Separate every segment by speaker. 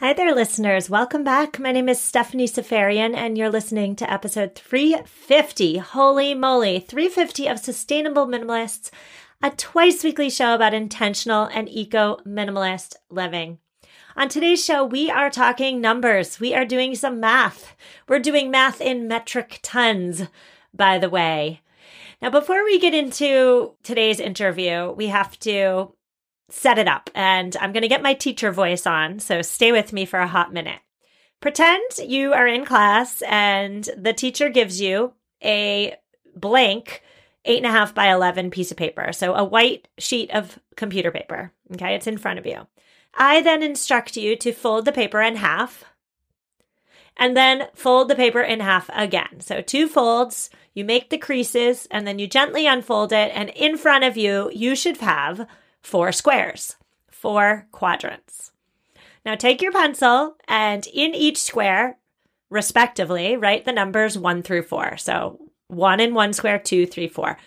Speaker 1: Hi there, listeners. Welcome back. My name is Stephanie Seferian, and you're listening to episode 350. Holy moly, 350 of Sustainable Minimalists, a twice weekly show about intentional and eco minimalist living. On today's show, we are talking numbers. We are doing some math. We're doing math in metric tons, by the way. Now, before we get into today's interview, we have to set it up. And I'm going to get my teacher voice on. So stay with me for a hot minute. Pretend you are in class and the teacher gives you a blank eight and a half by 11 piece of paper. So a white sheet of computer paper. Okay. It's in front of you. I then instruct you to fold the paper in half and then fold the paper in half again. So two folds, you make the creases and then you gently unfold it. And in front of you, you should have four squares, four quadrants. Now take your pencil and in each square, respectively, write the numbers one through four. So one in one square, two, three, four.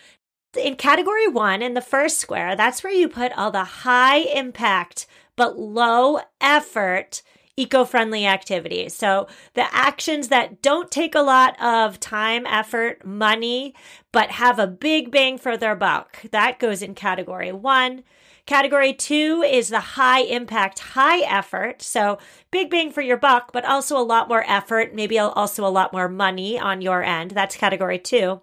Speaker 1: In category one, in the first square, that's where you put all the high impact but low effort eco friendly activities. So the actions that don't take a lot of time, effort, money, but have a big bang for their buck, that goes in category one. Category two is the high impact, high effort. So big bang for your buck, but also a lot more effort, maybe also a lot more money on your end. That's category two.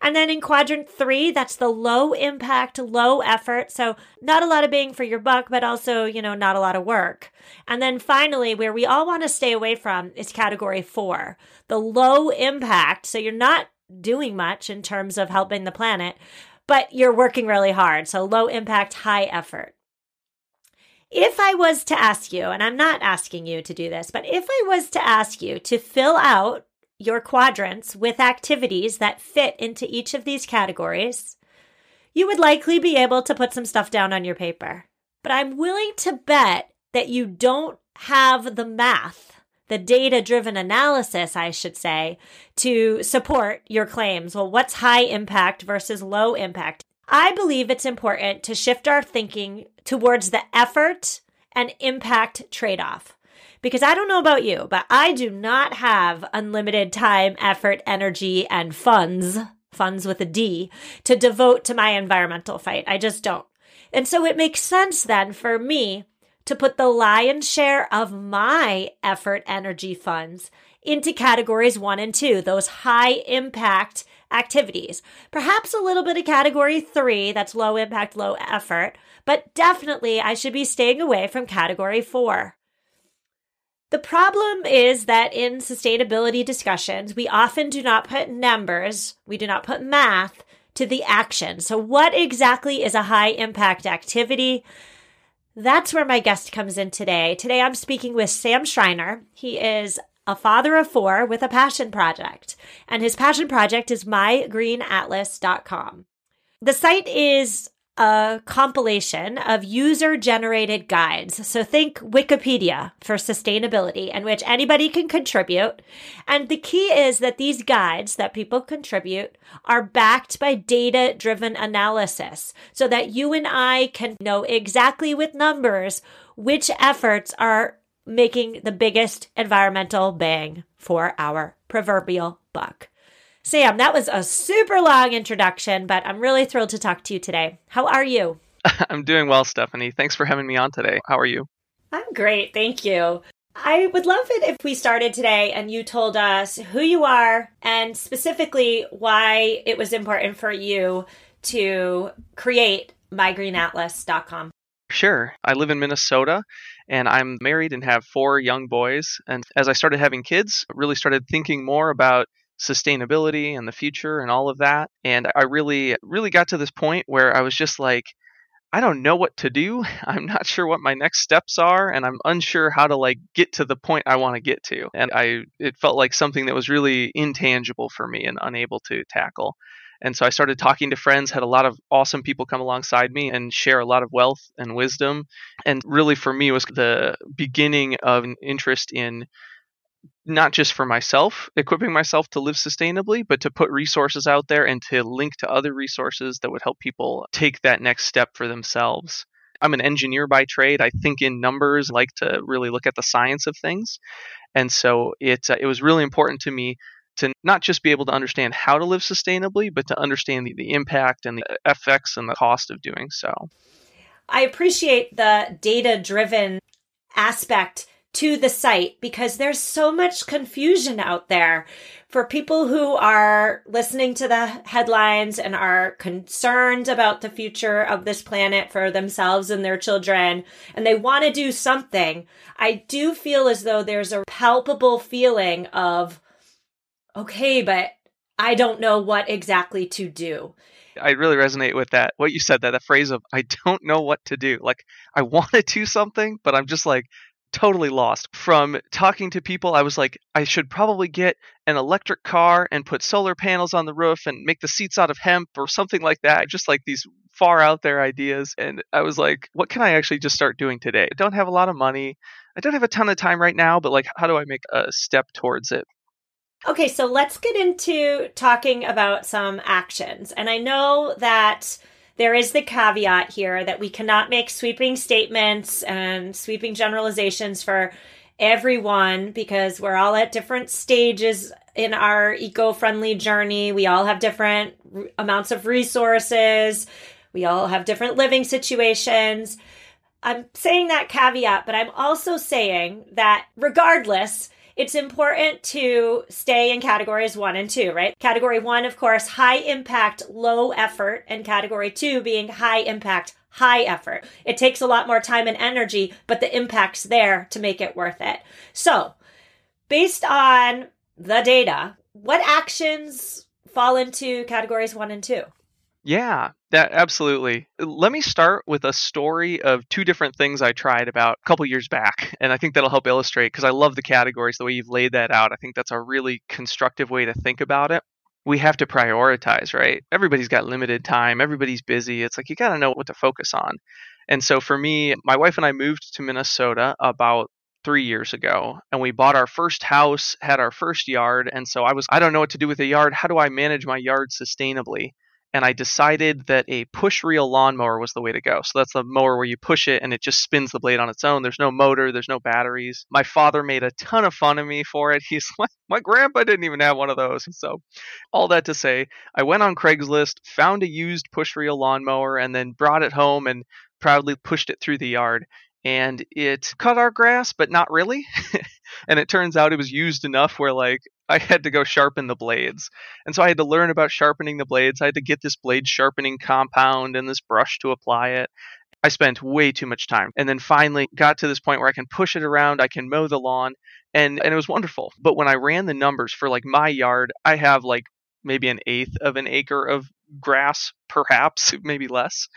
Speaker 1: And then in quadrant three, that's the low impact, low effort. So not a lot of bang for your buck, but also, you know, not a lot of work. And then finally, where we all want to stay away from is category four, the low impact. So you're not doing much in terms of helping the planet, but you're working really hard. So low impact, high effort. If I was to ask you, and I'm not asking you to do this, but if I was to ask you to fill out your quadrants with activities that fit into each of these categories, you would likely be able to put some stuff down on your paper. But I'm willing to bet that you don't have the math the data driven analysis, I should say, to support your claims. Well, what's high impact versus low impact? I believe it's important to shift our thinking towards the effort and impact trade off. Because I don't know about you, but I do not have unlimited time, effort, energy, and funds, funds with a D, to devote to my environmental fight. I just don't. And so it makes sense then for me to put the lion's share of my effort energy funds into categories one and two, those high impact activities. Perhaps a little bit of category three, that's low impact, low effort, but definitely I should be staying away from category four. The problem is that in sustainability discussions, we often do not put numbers, we do not put math to the action. So, what exactly is a high impact activity? That's where my guest comes in today. Today I'm speaking with Sam Schreiner. He is a father of four with a passion project, and his passion project is mygreenatlas.com. The site is a compilation of user generated guides. So think Wikipedia for sustainability, in which anybody can contribute. And the key is that these guides that people contribute are backed by data driven analysis so that you and I can know exactly with numbers which efforts are making the biggest environmental bang for our proverbial buck. Sam, that was a super long introduction, but I'm really thrilled to talk to you today. How are you?
Speaker 2: I'm doing well, Stephanie. Thanks for having me on today. How are you?
Speaker 1: I'm great. Thank you. I would love it if we started today and you told us who you are and specifically why it was important for you to create mygreenatlas.com.
Speaker 2: Sure. I live in Minnesota and I'm married and have four young boys. And as I started having kids, I really started thinking more about sustainability and the future and all of that. And I really, really got to this point where I was just like, I don't know what to do. I'm not sure what my next steps are and I'm unsure how to like get to the point I want to get to. And I it felt like something that was really intangible for me and unable to tackle. And so I started talking to friends, had a lot of awesome people come alongside me and share a lot of wealth and wisdom. And really for me was the beginning of an interest in not just for myself, equipping myself to live sustainably, but to put resources out there and to link to other resources that would help people take that next step for themselves. I'm an engineer by trade. I think in numbers, like to really look at the science of things. And so it uh, it was really important to me to not just be able to understand how to live sustainably, but to understand the, the impact and the effects and the cost of doing so.
Speaker 1: I appreciate the data driven aspect to the site because there's so much confusion out there for people who are listening to the headlines and are concerned about the future of this planet for themselves and their children and they want to do something. I do feel as though there's a palpable feeling of, okay, but I don't know what exactly to do.
Speaker 2: I really resonate with that. What you said, that the phrase of I don't know what to do. Like I want to do something, but I'm just like totally lost. From talking to people, I was like, I should probably get an electric car and put solar panels on the roof and make the seats out of hemp or something like that. Just like these far out there ideas. And I was like, what can I actually just start doing today? I don't have a lot of money. I don't have a ton of time right now, but like, how do I make a step towards it?
Speaker 1: Okay, so let's get into talking about some actions. And I know that there is the caveat here that we cannot make sweeping statements and sweeping generalizations for everyone because we're all at different stages in our eco friendly journey. We all have different r- amounts of resources, we all have different living situations. I'm saying that caveat, but I'm also saying that regardless, it's important to stay in categories one and two, right? Category one, of course, high impact, low effort, and category two being high impact, high effort. It takes a lot more time and energy, but the impact's there to make it worth it. So, based on the data, what actions fall into categories one and two?
Speaker 2: Yeah, that absolutely. Let me start with a story of two different things I tried about a couple years back, and I think that'll help illustrate because I love the categories the way you've laid that out. I think that's a really constructive way to think about it. We have to prioritize, right? Everybody's got limited time, everybody's busy. It's like you got to know what to focus on. And so for me, my wife and I moved to Minnesota about three years ago and we bought our first house had our first yard and so i was i don't know what to do with a yard how do i manage my yard sustainably and I decided that a push reel lawnmower was the way to go. So that's the mower where you push it and it just spins the blade on its own. There's no motor, there's no batteries. My father made a ton of fun of me for it. He's like, my grandpa didn't even have one of those. So, all that to say, I went on Craigslist, found a used push reel lawnmower, and then brought it home and proudly pushed it through the yard. And it cut our grass, but not really. and it turns out it was used enough where like I had to go sharpen the blades. And so I had to learn about sharpening the blades. I had to get this blade sharpening compound and this brush to apply it. I spent way too much time and then finally got to this point where I can push it around, I can mow the lawn, and, and it was wonderful. But when I ran the numbers for like my yard, I have like maybe an eighth of an acre of grass, perhaps, maybe less.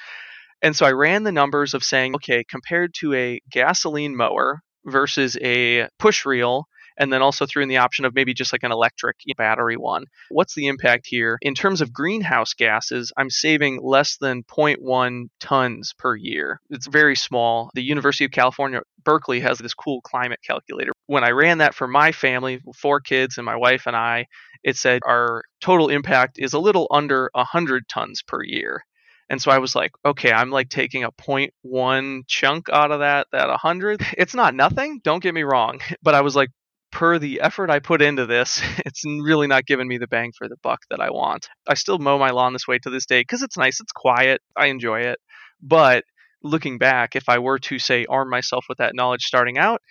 Speaker 2: And so I ran the numbers of saying, okay, compared to a gasoline mower versus a push reel, and then also threw in the option of maybe just like an electric battery one. What's the impact here? In terms of greenhouse gases, I'm saving less than 0.1 tons per year. It's very small. The University of California, Berkeley has this cool climate calculator. When I ran that for my family, four kids and my wife and I, it said our total impact is a little under 100 tons per year. And so I was like, okay, I'm like taking a 0.1 chunk out of that, that 100. It's not nothing, don't get me wrong. But I was like, per the effort I put into this, it's really not giving me the bang for the buck that I want. I still mow my lawn this way to this day because it's nice, it's quiet, I enjoy it. But looking back, if I were to say arm myself with that knowledge starting out,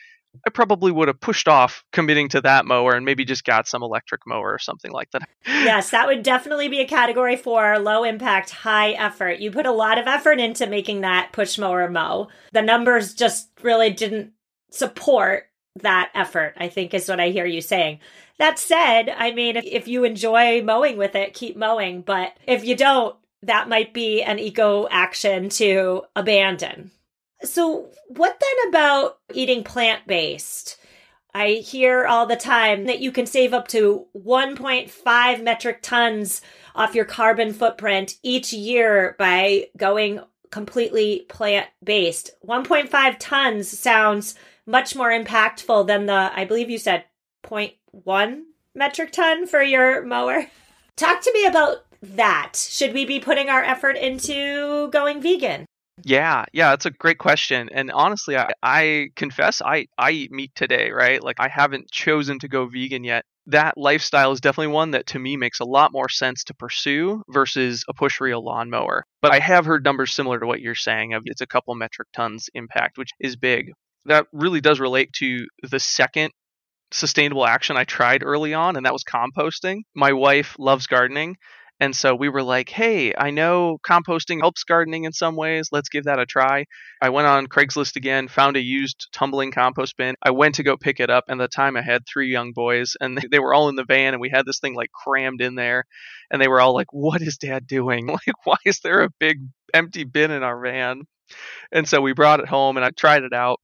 Speaker 2: I probably would have pushed off committing to that mower and maybe just got some electric mower or something like that.
Speaker 1: yes, that would definitely be a category for low impact, high effort. You put a lot of effort into making that push mower mow. The numbers just really didn't support that effort, I think is what I hear you saying. That said, I mean, if, if you enjoy mowing with it, keep mowing. But if you don't, that might be an eco action to abandon. So, what then about eating plant based? I hear all the time that you can save up to 1.5 metric tons off your carbon footprint each year by going completely plant based. 1.5 tons sounds much more impactful than the, I believe you said 0.1 metric ton for your mower. Talk to me about that. Should we be putting our effort into going vegan?
Speaker 2: Yeah, yeah, that's a great question. And honestly, I, I confess I, I eat meat today, right? Like I haven't chosen to go vegan yet. That lifestyle is definitely one that to me makes a lot more sense to pursue versus a push reel lawnmower. But I have heard numbers similar to what you're saying of it's a couple metric tons impact, which is big. That really does relate to the second sustainable action I tried early on, and that was composting. My wife loves gardening, and so we were like, hey, I know composting helps gardening in some ways. Let's give that a try. I went on Craigslist again, found a used tumbling compost bin. I went to go pick it up, and the time I had three young boys, and they were all in the van, and we had this thing like crammed in there. And they were all like, what is dad doing? Like, why is there a big empty bin in our van? And so we brought it home and I tried it out.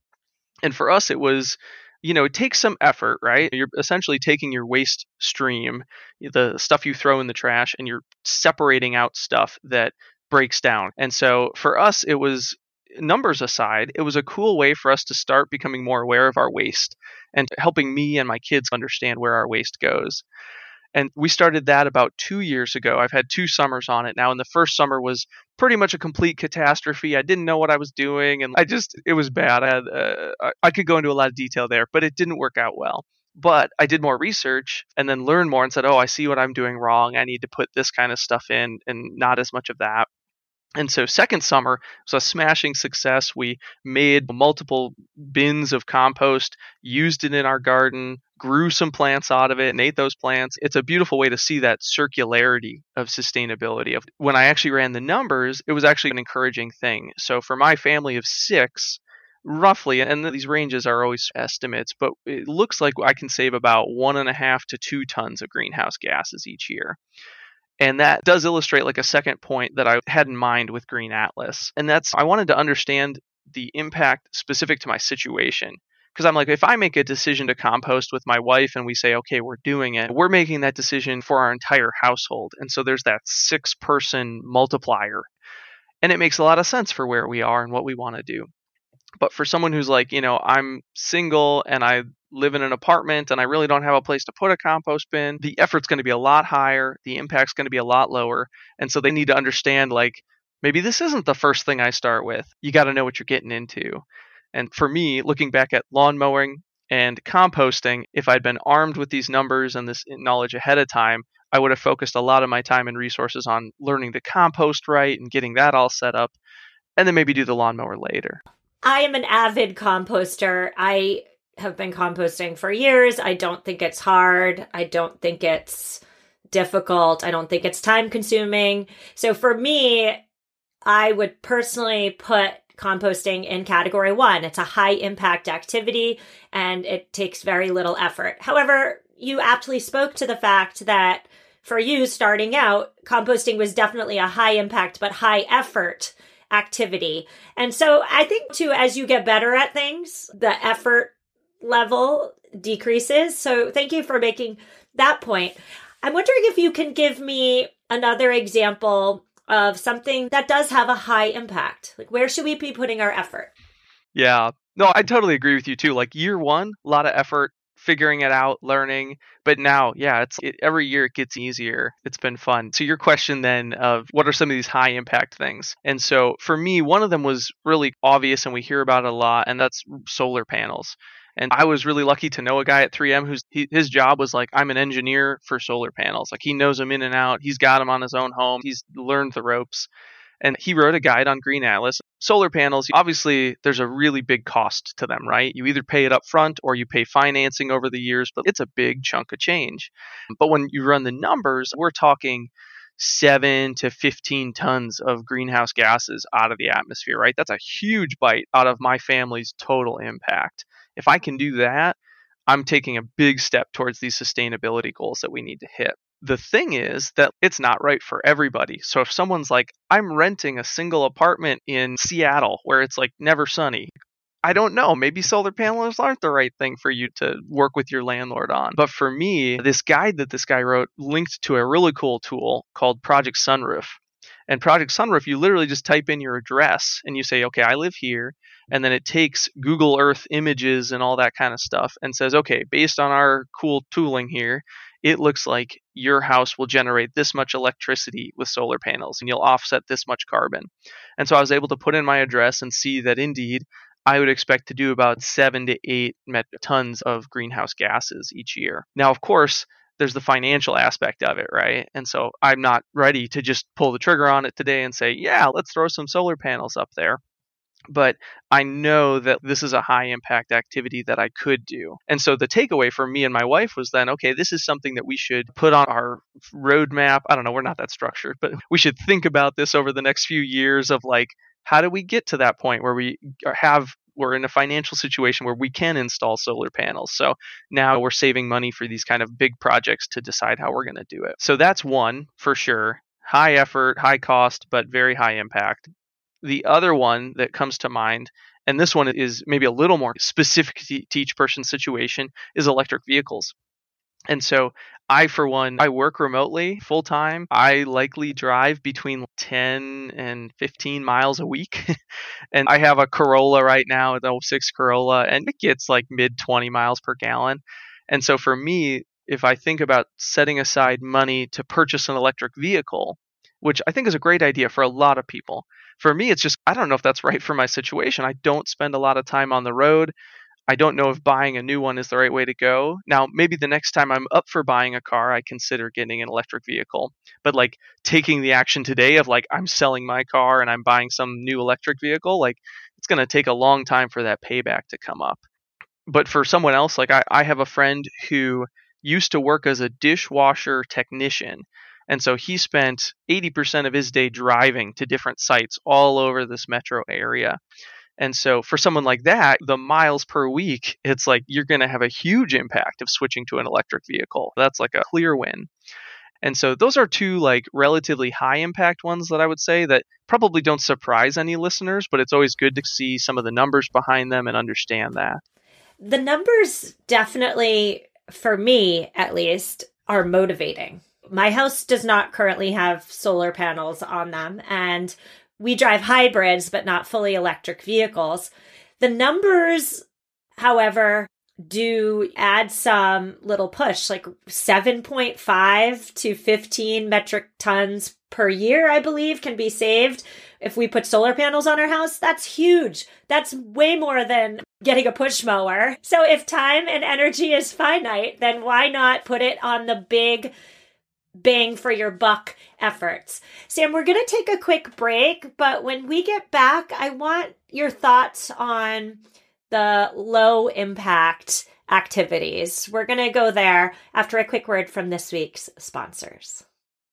Speaker 2: And for us, it was you know, it takes some effort, right? You're essentially taking your waste stream, the stuff you throw in the trash, and you're separating out stuff that breaks down. And so for us, it was numbers aside, it was a cool way for us to start becoming more aware of our waste and helping me and my kids understand where our waste goes. And we started that about two years ago. I've had two summers on it now, and the first summer was pretty much a complete catastrophe. I didn't know what I was doing, and I just it was bad. I had uh, I could go into a lot of detail there, but it didn't work out well. But I did more research and then learned more and said, "Oh, I see what I'm doing wrong. I need to put this kind of stuff in and not as much of that." And so, second summer was a smashing success. We made multiple bins of compost, used it in our garden, grew some plants out of it, and ate those plants. It's a beautiful way to see that circularity of sustainability. When I actually ran the numbers, it was actually an encouraging thing. So, for my family of six, roughly, and these ranges are always estimates, but it looks like I can save about one and a half to two tons of greenhouse gases each year. And that does illustrate like a second point that I had in mind with Green Atlas. And that's I wanted to understand the impact specific to my situation. Because I'm like, if I make a decision to compost with my wife and we say, okay, we're doing it, we're making that decision for our entire household. And so there's that six person multiplier. And it makes a lot of sense for where we are and what we want to do. But for someone who's like, you know, I'm single and I live in an apartment and I really don't have a place to put a compost bin, the effort's going to be a lot higher, the impact's going to be a lot lower. And so they need to understand like maybe this isn't the first thing I start with. You got to know what you're getting into. And for me, looking back at lawn mowing and composting, if I'd been armed with these numbers and this knowledge ahead of time, I would have focused a lot of my time and resources on learning the compost right and getting that all set up, and then maybe do the lawnmower later.
Speaker 1: I am an avid composter. I have been composting for years. I don't think it's hard. I don't think it's difficult. I don't think it's time consuming. So for me, I would personally put composting in category one. It's a high impact activity and it takes very little effort. However, you aptly spoke to the fact that for you starting out, composting was definitely a high impact but high effort activity. And so I think too, as you get better at things, the effort level decreases. So thank you for making that point. I'm wondering if you can give me another example of something that does have a high impact. Like where should we be putting our effort?
Speaker 2: Yeah. No, I totally agree with you too. Like year 1, a lot of effort figuring it out, learning. But now, yeah, it's it, every year it gets easier. It's been fun. So your question then of what are some of these high impact things? And so for me, one of them was really obvious and we hear about it a lot and that's solar panels. And I was really lucky to know a guy at 3M whose his job was like I'm an engineer for solar panels. Like he knows them in and out. He's got them on his own home. He's learned the ropes. And he wrote a guide on Green Atlas. Solar panels, obviously, there's a really big cost to them, right? You either pay it up front or you pay financing over the years, but it's a big chunk of change. But when you run the numbers, we're talking seven to 15 tons of greenhouse gases out of the atmosphere, right? That's a huge bite out of my family's total impact. If I can do that, I'm taking a big step towards these sustainability goals that we need to hit. The thing is that it's not right for everybody. So if someone's like, I'm renting a single apartment in Seattle where it's like never sunny, I don't know. Maybe solar panels aren't the right thing for you to work with your landlord on. But for me, this guide that this guy wrote linked to a really cool tool called Project Sunroof. And Project Sunroof, you literally just type in your address and you say, okay, I live here. And then it takes Google Earth images and all that kind of stuff and says, okay, based on our cool tooling here, it looks like your house will generate this much electricity with solar panels and you'll offset this much carbon. And so I was able to put in my address and see that indeed I would expect to do about seven to eight metric tons of greenhouse gases each year. Now, of course, there's the financial aspect of it, right? And so I'm not ready to just pull the trigger on it today and say, yeah, let's throw some solar panels up there but I know that this is a high impact activity that I could do. And so the takeaway for me and my wife was then, okay, this is something that we should put on our roadmap. I don't know, we're not that structured, but we should think about this over the next few years of like, how do we get to that point where we have we're in a financial situation where we can install solar panels. So now we're saving money for these kind of big projects to decide how we're going to do it. So that's one for sure. High effort, high cost, but very high impact. The other one that comes to mind, and this one is maybe a little more specific to each person's situation, is electric vehicles. And so I, for one, I work remotely full time. I likely drive between 10 and 15 miles a week. and I have a Corolla right now, the 06 Corolla, and it gets like mid 20 miles per gallon. And so for me, if I think about setting aside money to purchase an electric vehicle, which I think is a great idea for a lot of people, for me, it's just, I don't know if that's right for my situation. I don't spend a lot of time on the road. I don't know if buying a new one is the right way to go. Now, maybe the next time I'm up for buying a car, I consider getting an electric vehicle. But like taking the action today of like, I'm selling my car and I'm buying some new electric vehicle, like it's going to take a long time for that payback to come up. But for someone else, like I, I have a friend who used to work as a dishwasher technician and so he spent 80% of his day driving to different sites all over this metro area. And so for someone like that, the miles per week, it's like you're going to have a huge impact of switching to an electric vehicle. That's like a clear win. And so those are two like relatively high impact ones that I would say that probably don't surprise any listeners, but it's always good to see some of the numbers behind them and understand that.
Speaker 1: The numbers definitely for me at least are motivating my house does not currently have solar panels on them, and we drive hybrids, but not fully electric vehicles. The numbers, however, do add some little push, like 7.5 to 15 metric tons per year, I believe, can be saved if we put solar panels on our house. That's huge. That's way more than getting a push mower. So if time and energy is finite, then why not put it on the big bang for your buck efforts. Sam, we're going to take a quick break, but when we get back, I want your thoughts on the low impact activities. We're going to go there after a quick word from this week's sponsors.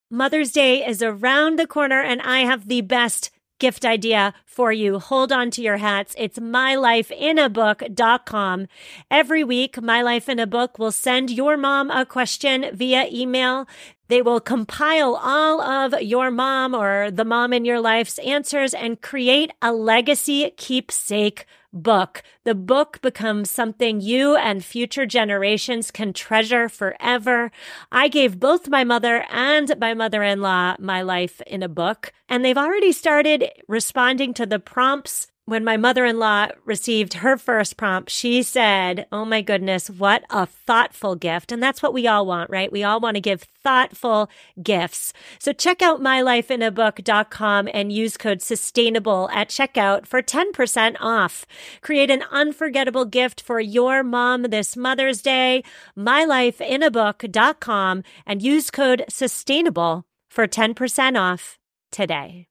Speaker 1: Mother's Day is around the corner, and I have the best gift idea for you. Hold on to your hats. It's mylifeinabook.com. Every week, My Life in a Book will send your mom a question via email. They will compile all of your mom or the mom in your life's answers and create a legacy keepsake book. The book becomes something you and future generations can treasure forever. I gave both my mother and my mother in law my life in a book, and they've already started responding to the prompts when my mother in law received her first prompt, she said, Oh my goodness, what a thoughtful gift. And that's what we all want, right? We all want to give thoughtful gifts. So check out mylifeinabook.com and use code sustainable at checkout for 10% off. Create an unforgettable gift for your mom this Mother's Day. mylifeinabook.com and use code sustainable for 10% off today.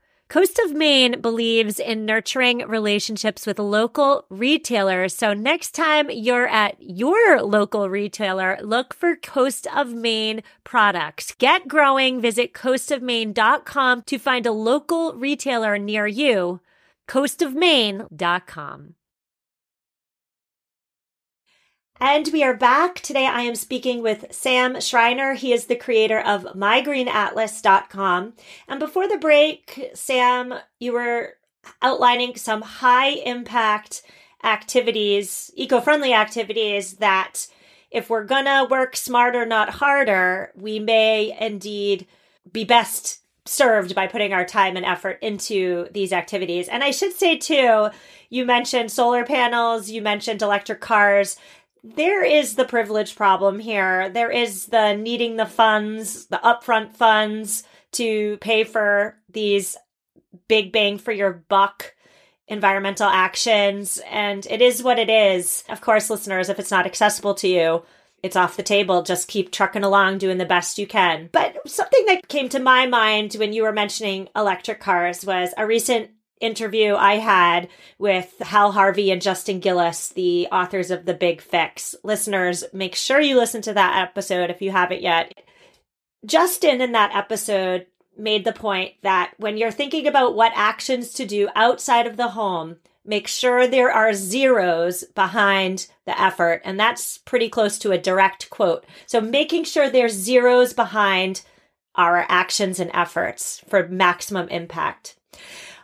Speaker 1: Coast of Maine believes in nurturing relationships with local retailers. So next time you're at your local retailer, look for Coast of Maine products. Get growing. Visit coastofmaine.com to find a local retailer near you. coastofmaine.com. And we are back. Today I am speaking with Sam Schreiner. He is the creator of mygreenatlas.com. And before the break, Sam, you were outlining some high impact activities, eco friendly activities that if we're gonna work smarter, not harder, we may indeed be best served by putting our time and effort into these activities. And I should say too, you mentioned solar panels, you mentioned electric cars there is the privilege problem here. There is the needing the funds, the upfront funds to pay for these big bang for your buck environmental actions. And it is what it is. Of course, listeners, if it's not accessible to you, it's off the table. Just keep trucking along, doing the best you can. But something that came to my mind when you were mentioning electric cars was a recent interview I had with Hal Harvey and Justin Gillis, the authors of The Big Fix. Listeners, make sure you listen to that episode if you haven't yet. Justin in that episode made the point that when you're thinking about what actions to do outside of the home, make sure there are zeros behind the effort. And that's pretty close to a direct quote. So making sure there's zeros behind our actions and efforts for maximum impact.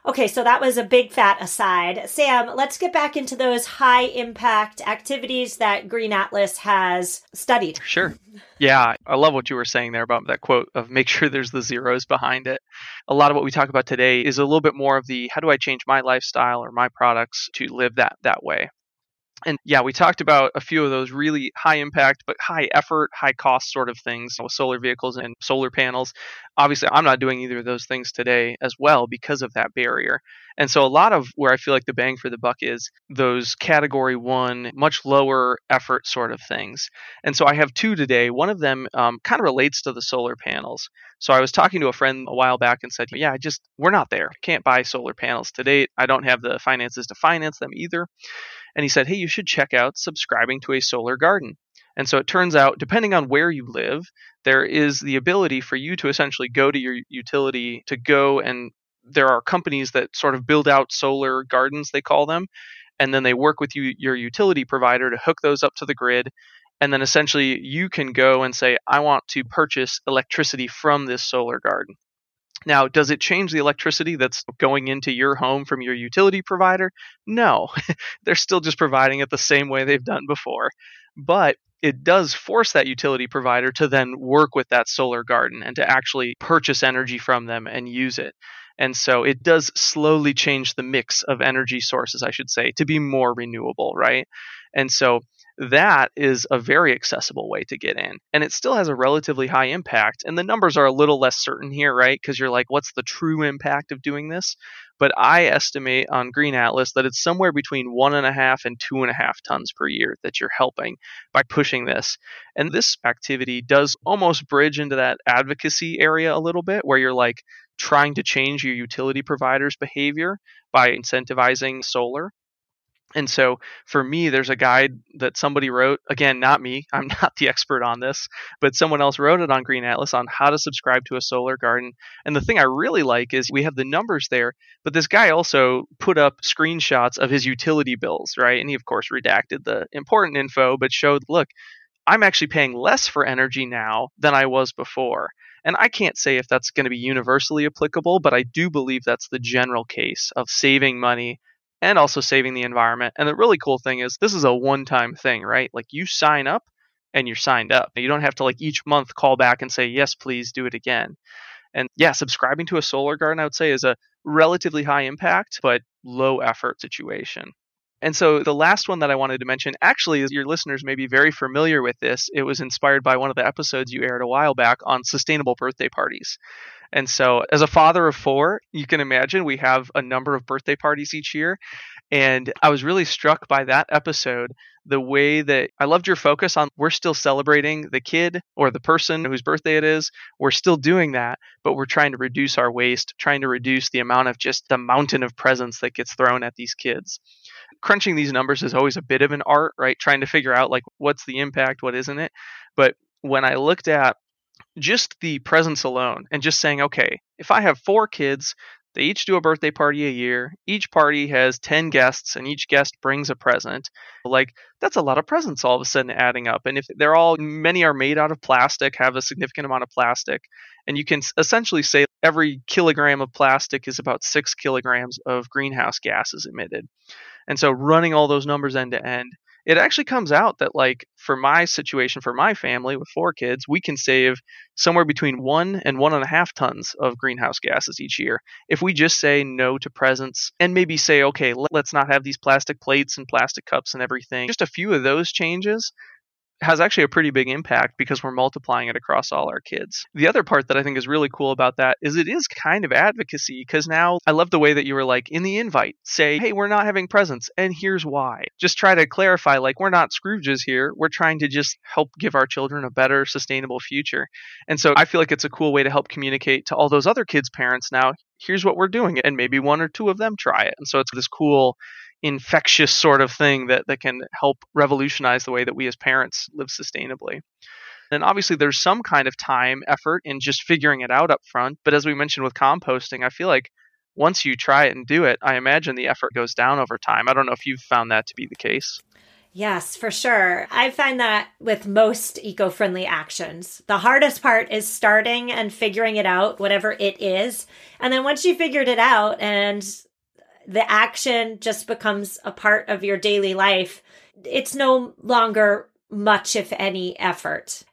Speaker 1: Okay, so that was a big fat aside. Sam, let's get back into those high impact activities that Green Atlas has studied.
Speaker 2: Sure. Yeah, I love what you were saying there about that quote of make sure there's the zeros behind it. A lot of what we talk about today is a little bit more of the how do I change my lifestyle or my products to live that that way. And yeah, we talked about a few of those really high impact, but high effort, high cost sort of things with solar vehicles and solar panels. Obviously, I'm not doing either of those things today as well because of that barrier. And so, a lot of where I feel like the bang for the buck is those category one, much lower effort sort of things. And so, I have two today. One of them um, kind of relates to the solar panels. So, I was talking to a friend a while back and said, Yeah, I just, we're not there. Can't buy solar panels to date. I don't have the finances to finance them either. And he said, Hey, you should check out subscribing to a solar garden. And so it turns out, depending on where you live, there is the ability for you to essentially go to your utility to go and there are companies that sort of build out solar gardens, they call them. And then they work with you, your utility provider to hook those up to the grid. And then essentially you can go and say, I want to purchase electricity from this solar garden. Now, does it change the electricity that's going into your home from your utility provider? No, they're still just providing it the same way they've done before. But it does force that utility provider to then work with that solar garden and to actually purchase energy from them and use it. And so it does slowly change the mix of energy sources, I should say, to be more renewable, right? And so that is a very accessible way to get in. And it still has a relatively high impact. And the numbers are a little less certain here, right? Because you're like, what's the true impact of doing this? But I estimate on Green Atlas that it's somewhere between one and a half and two and a half tons per year that you're helping by pushing this. And this activity does almost bridge into that advocacy area a little bit, where you're like trying to change your utility provider's behavior by incentivizing solar and so for me, there's a guide that somebody wrote. Again, not me. I'm not the expert on this, but someone else wrote it on Green Atlas on how to subscribe to a solar garden. And the thing I really like is we have the numbers there, but this guy also put up screenshots of his utility bills, right? And he, of course, redacted the important info, but showed, look, I'm actually paying less for energy now than I was before. And I can't say if that's going to be universally applicable, but I do believe that's the general case of saving money and also saving the environment. And the really cool thing is this is a one-time thing, right? Like you sign up and you're signed up. You don't have to like each month call back and say, "Yes, please do it again." And yeah, subscribing to a solar garden I would say is a relatively high impact but low effort situation. And so the last one that I wanted to mention, actually, your listeners may be very familiar with this. It was inspired by one of the episodes you aired a while back on sustainable birthday parties. And so, as a father of four, you can imagine we have a number of birthday parties each year. And I was really struck by that episode the way that I loved your focus on we're still celebrating the kid or the person whose birthday it is. We're still doing that, but we're trying to reduce our waste, trying to reduce the amount of just the mountain of presents that gets thrown at these kids. Crunching these numbers is always a bit of an art, right? Trying to figure out like what's the impact, what isn't it. But when I looked at just the presents alone and just saying, okay, if I have four kids, they each do a birthday party a year. Each party has 10 guests, and each guest brings a present. Like, that's a lot of presents all of a sudden adding up. And if they're all, many are made out of plastic, have a significant amount of plastic. And you can essentially say every kilogram of plastic is about six kilograms of greenhouse gases emitted. And so running all those numbers end to end, it actually comes out that like for my situation for my family with four kids we can save somewhere between one and one and a half tons of greenhouse gases each year. If we just say no to presents and maybe say okay let's not have these plastic plates and plastic cups and everything just a few of those changes has actually a pretty big impact because we're multiplying it across all our kids. The other part that I think is really cool about that is it is kind of advocacy because now I love the way that you were like in the invite, say, hey, we're not having presents and here's why. Just try to clarify, like, we're not Scrooges here. We're trying to just help give our children a better, sustainable future. And so I feel like it's a cool way to help communicate to all those other kids' parents now, here's what we're doing. And maybe one or two of them try it. And so it's this cool infectious sort of thing that, that can help revolutionize the way that we as parents live sustainably. And obviously, there's some kind of time effort in just figuring it out up front. But as we mentioned with composting, I feel like once you try it and do it, I imagine the effort goes down over time. I don't know if you've found that to be the case.
Speaker 1: Yes, for sure. I find that with most eco friendly actions. The hardest part is starting and figuring it out, whatever it is. And then once you figured it out and the action just becomes a part of your daily life. It's no longer much, if any, effort.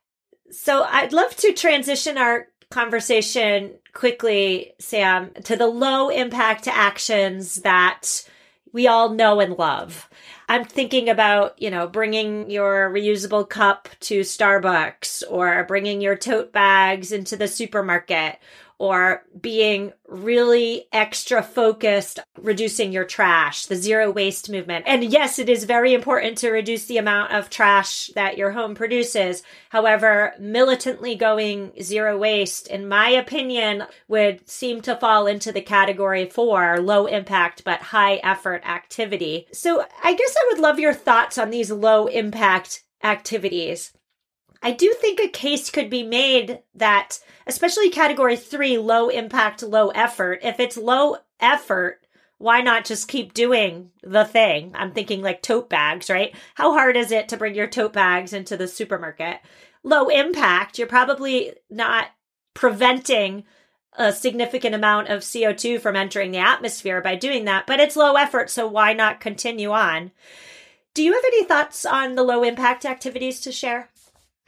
Speaker 1: So I'd love to transition our conversation quickly, Sam, to the low impact actions that we all know and love. I'm thinking about, you know, bringing your reusable cup to Starbucks or bringing your tote bags into the supermarket or being really extra focused, reducing your trash, the zero waste movement. And yes, it is very important to reduce the amount of trash that your home produces. However, militantly going zero waste, in my opinion, would seem to fall into the category for low impact but high effort activity. So I guess I would love your thoughts on these low impact activities. I do think a case could be made that, especially category three, low impact, low effort, if it's low effort, why not just keep doing the thing? I'm thinking like tote bags, right? How hard is it to bring your tote bags into the supermarket? Low impact, you're probably not preventing a significant amount of CO2 from entering the atmosphere by doing that, but it's low effort, so why not continue on? Do you have any thoughts on the low impact activities to share?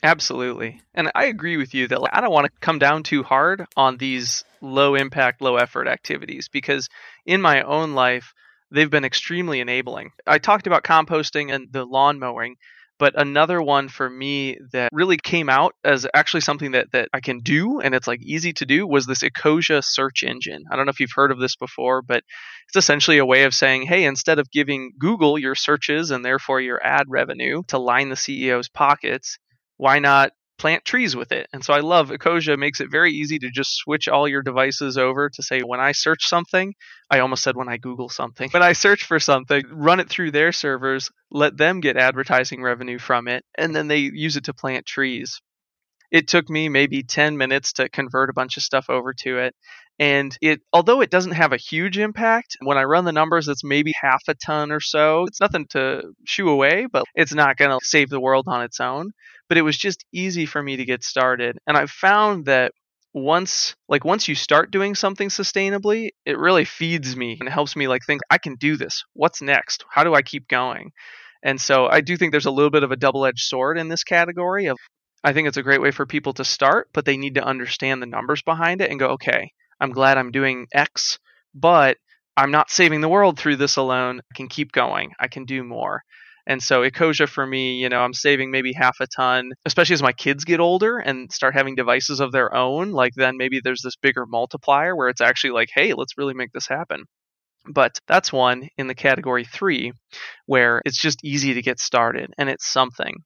Speaker 2: Absolutely. And I agree with you that like, I don't want to come down too hard on these low impact, low effort activities because in my own life, they've been extremely enabling. I talked about composting and the lawn mowing, but another one for me that really came out as actually something that, that I can do and it's like easy to do was this Ecosia search engine. I don't know if you've heard of this before, but it's essentially a way of saying, hey, instead of giving Google your searches and therefore your ad revenue to line the CEO's pockets, why not plant trees with it? And so I love Ecosia makes it very easy to just switch all your devices over to say when I search something, I almost said when I Google something. When I search for something, run it through their servers, let them get advertising revenue from it, and then they use it to plant trees. It took me maybe 10 minutes to convert a bunch of stuff over to it. And it, although it doesn't have a huge impact, when I run the numbers, it's maybe half a ton or so. It's nothing to shoo away, but it's not going to save the world on its own but it was just easy for me to get started. And I found that once like once you start doing something sustainably, it really feeds me and helps me like think I can do this. What's next? How do I keep going? And so I do think there's a little bit of a double-edged sword in this category of I think it's a great way for people to start, but they need to understand the numbers behind it and go, okay, I'm glad I'm doing X, but I'm not saving the world through this alone. I can keep going. I can do more. And so Ecosia for me, you know, I'm saving maybe half a ton, especially as my kids get older and start having devices of their own. Like then maybe there's this bigger multiplier where it's actually like, hey, let's really make this happen. But that's one in the category three where it's just easy to get started and it's something.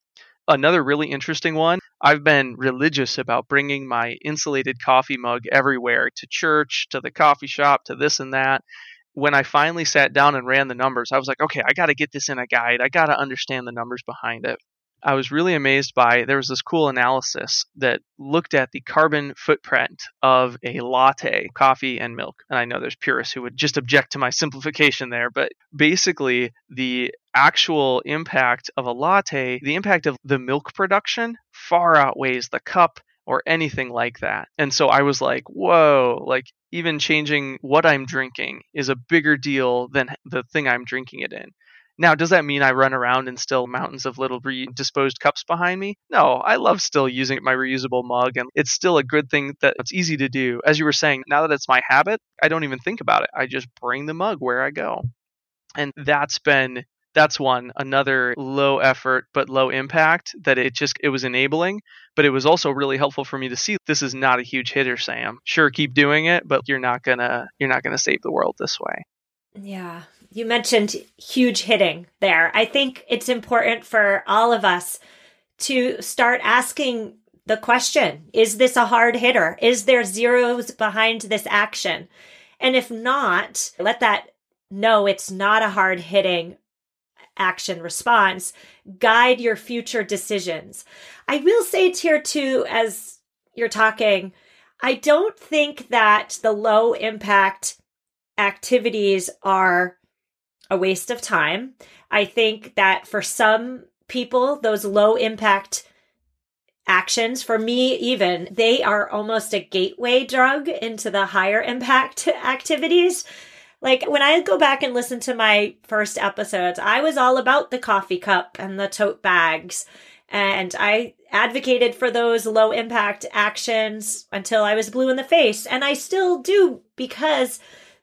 Speaker 2: Another really interesting one I've been religious about bringing my insulated coffee mug everywhere to church, to the coffee shop, to this and that. When I finally sat down and ran the numbers, I was like, okay, I got to get this in a guide. I got to understand the numbers behind it. I was really amazed by there was this cool analysis that looked at the carbon footprint of a latte, coffee and milk. And I know there's purists who would just object to my simplification there, but basically the actual impact of a latte, the impact of the milk production far outweighs the cup or anything like that. And so I was like, whoa, like even changing what I'm drinking is a bigger deal than the thing I'm drinking it in. Now, does that mean I run around and still mountains of little re- disposed cups behind me? No, I love still using my reusable mug, and it's still a good thing that it's easy to do. As you were saying, now that it's my habit, I don't even think about it. I just bring the mug where I go. And that's been that's one another low effort but low impact that it just it was enabling but it was also really helpful for me to see this is not a huge hitter sam sure keep doing it but you're not gonna you're not gonna save the world this way
Speaker 1: yeah you mentioned huge hitting there. I think it's important for all of us to start asking the question Is this a hard hitter? Is there zeros behind this action? And if not, let that know it's not a hard hitting action response guide your future decisions. I will say tier two, as you're talking, I don't think that the low impact activities are a waste of time. I think that for some people, those low impact actions, for me even, they are almost a gateway drug into the higher impact activities. Like when I go back and listen to my first episodes, I was all about the coffee cup and the tote bags. And I advocated for those low impact actions until I was blue in the face. And I still do because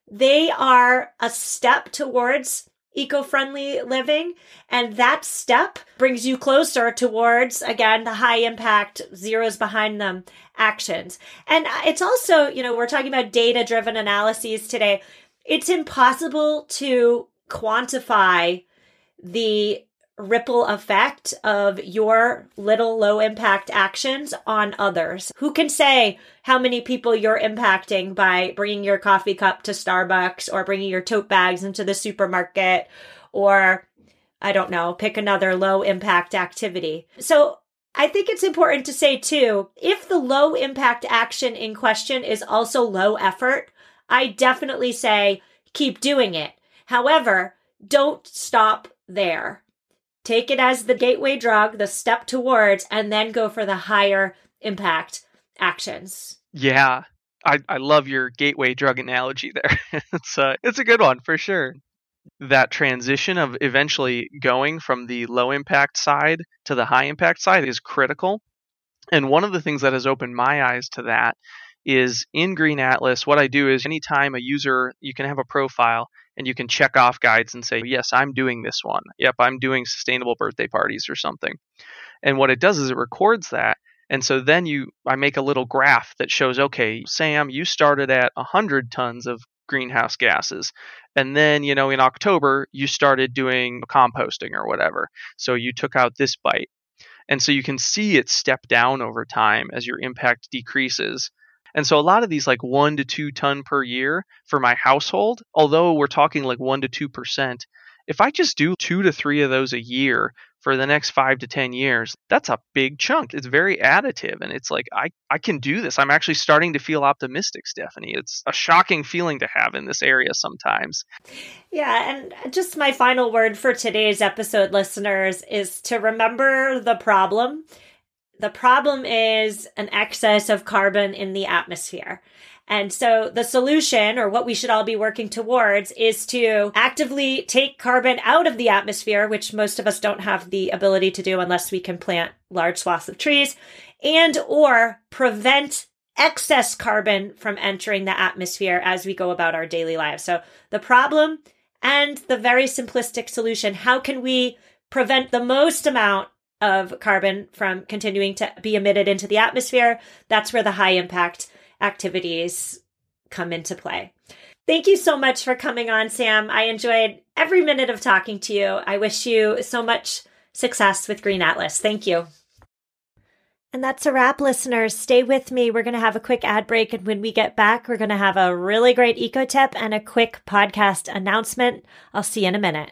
Speaker 1: they are a step towards eco friendly living. And that step brings you closer towards, again, the high impact, zeros behind them actions. And it's also, you know, we're talking about data driven analyses today. It's impossible to quantify the ripple effect of your little low impact actions on others. Who can say how many people you're impacting by bringing your coffee cup to Starbucks or bringing your tote bags into the supermarket or I don't know, pick another low impact activity. So I think it's important to say too, if the low impact action in question is also low effort, I definitely say keep doing it. However, don't stop there take it as the gateway drug, the step towards, and then go for the higher impact actions.
Speaker 2: Yeah. I, I love your gateway drug analogy there. it's a, it's a good one for sure. That transition of eventually going from the low impact side to the high impact side is critical. And one of the things that has opened my eyes to that is in Green Atlas, what I do is anytime a user, you can have a profile and you can check off guides and say, yes, I'm doing this one. Yep, I'm doing sustainable birthday parties or something. And what it does is it records that. And so then you, I make a little graph that shows, okay, Sam, you started at 100 tons of greenhouse gases. And then, you know, in October, you started doing composting or whatever. So you took out this bite. And so you can see it step down over time as your impact decreases. And so a lot of these like one to two ton per year for my household, although we're talking like one to two percent, if I just do two to three of those a year for the next five to ten years, that's a big chunk. It's very additive and it's like I, I can do this. I'm actually starting to feel optimistic, Stephanie. It's a shocking feeling to have in this area sometimes.
Speaker 1: Yeah, and just my final word for today's episode, listeners, is to remember the problem the problem is an excess of carbon in the atmosphere. And so the solution, or what we should all be working towards, is to actively take carbon out of the atmosphere, which most of us don't have the ability to do unless we can plant large swaths of trees, and or prevent excess carbon from entering the atmosphere as we go about our daily lives. So the problem and the very simplistic solution, how can we prevent the most amount of carbon from continuing to be emitted into the atmosphere. That's where the high impact activities come into play. Thank you so much for coming on, Sam. I enjoyed every minute of talking to you. I wish you so much success with Green Atlas. Thank you. And that's a wrap, listeners. Stay with me. We're going to have a quick ad break. And when we get back, we're going to have a really great eco tip and a quick podcast announcement. I'll see you in a minute.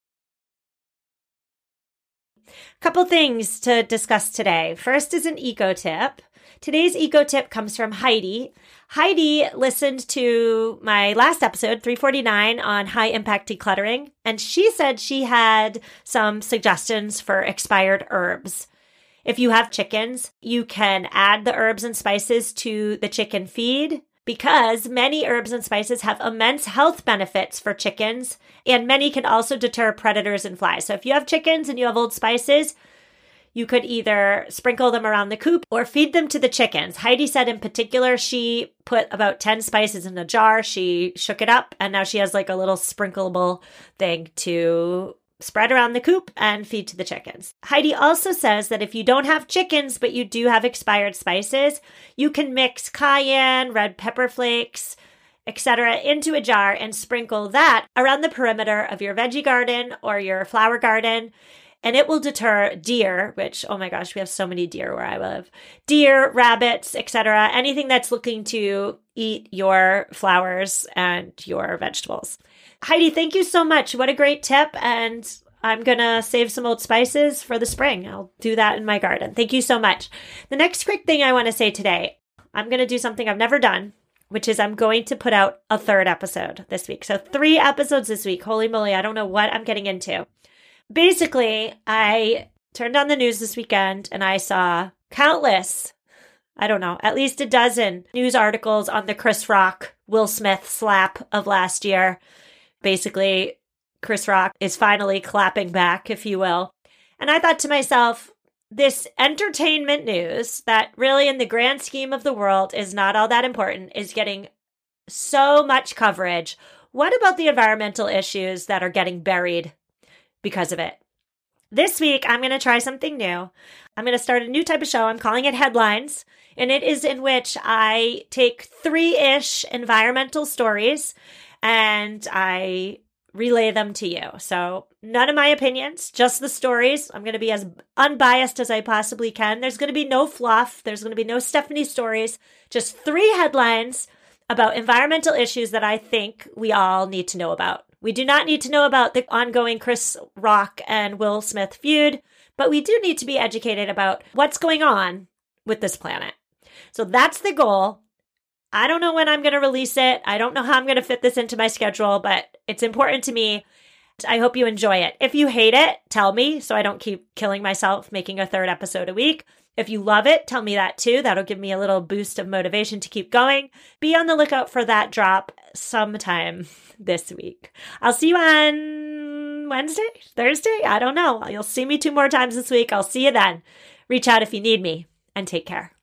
Speaker 1: Couple things to discuss today. First is an eco tip. Today's eco tip comes from Heidi. Heidi listened to my last episode, 349, on high impact decluttering, and she said she had some suggestions for expired herbs. If you have chickens, you can add the herbs and spices to the chicken feed because many herbs and spices have immense health benefits for chickens, and many can also deter predators and flies. So if you have chickens and you have old spices, you could either sprinkle them around the coop or feed them to the chickens. Heidi said in particular, she put about 10 spices in a jar. She shook it up and now she has like a little sprinkleable thing to spread around the coop and feed to the chickens. Heidi also says that if you don't have chickens, but you do have expired spices, you can mix cayenne, red pepper flakes, etc. into a jar and sprinkle that around the perimeter of your veggie garden or your flower garden. And it will deter deer, which, oh my gosh, we have so many deer where I live. Deer, rabbits, etc. Anything that's looking to eat your flowers and your vegetables. Heidi, thank you so much. What a great tip. And I'm going to save some old spices for the spring. I'll do that in my garden. Thank you so much. The next quick thing I want to say today, I'm going to do something I've never done, which is I'm going to put out a third episode this week. So, three episodes this week. Holy moly, I don't know what I'm getting into. Basically, I turned on the news this weekend and I saw countless, I don't know, at least a dozen news articles on the Chris Rock Will Smith slap of last year basically Chris Rock is finally clapping back, if you will. And I thought to myself, this entertainment news that really, in the grand scheme of the world, is not all that important, is getting so much coverage. What about the environmental issues that are getting buried because of it? This week, I'm going to try something new. I'm going to start a new type of show. I'm calling it Headlines. And it is in which I take three ish environmental stories and I relay them to you. So, none of my opinions, just the stories. I'm going to be as unbiased as I possibly can. There's going to be no fluff, there's going to be no Stephanie stories, just three headlines about environmental issues that I think we all need to know about. We do not need to know about the ongoing Chris Rock and Will Smith feud, but we do need to be educated about what's going on with this planet. So that's the goal. I don't know when I'm going to release it. I don't know how I'm going to fit this into my schedule, but it's important to me. I hope you enjoy it. If you hate it, tell me so I don't keep killing myself making a third episode a week. If you love it, tell me that too. That'll give me a little boost of motivation to keep going. Be on the lookout for that drop sometime this week. I'll see you on Wednesday, Thursday. I don't know. You'll see me two more times this week. I'll see you then. Reach out if you need me and take care.